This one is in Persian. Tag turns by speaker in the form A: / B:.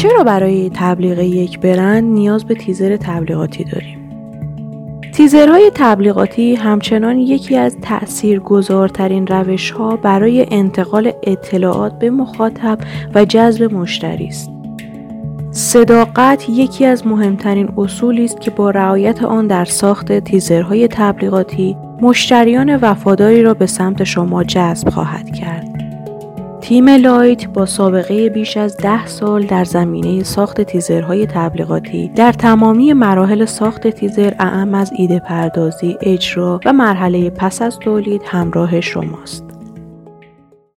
A: چرا برای تبلیغ یک برند نیاز به تیزر تبلیغاتی داریم؟ تیزرهای تبلیغاتی همچنان یکی از تأثیرگذارترین روش ها برای انتقال اطلاعات به مخاطب و جذب مشتری است. صداقت یکی از مهمترین اصولی است که با رعایت آن در ساخت تیزرهای تبلیغاتی مشتریان وفاداری را به سمت شما جذب خواهد کرد. تیم لایت با سابقه بیش از ده سال در زمینه ساخت تیزرهای تبلیغاتی در تمامی مراحل ساخت تیزر اعم از ایده پردازی، اجرا و مرحله پس از تولید همراه شماست.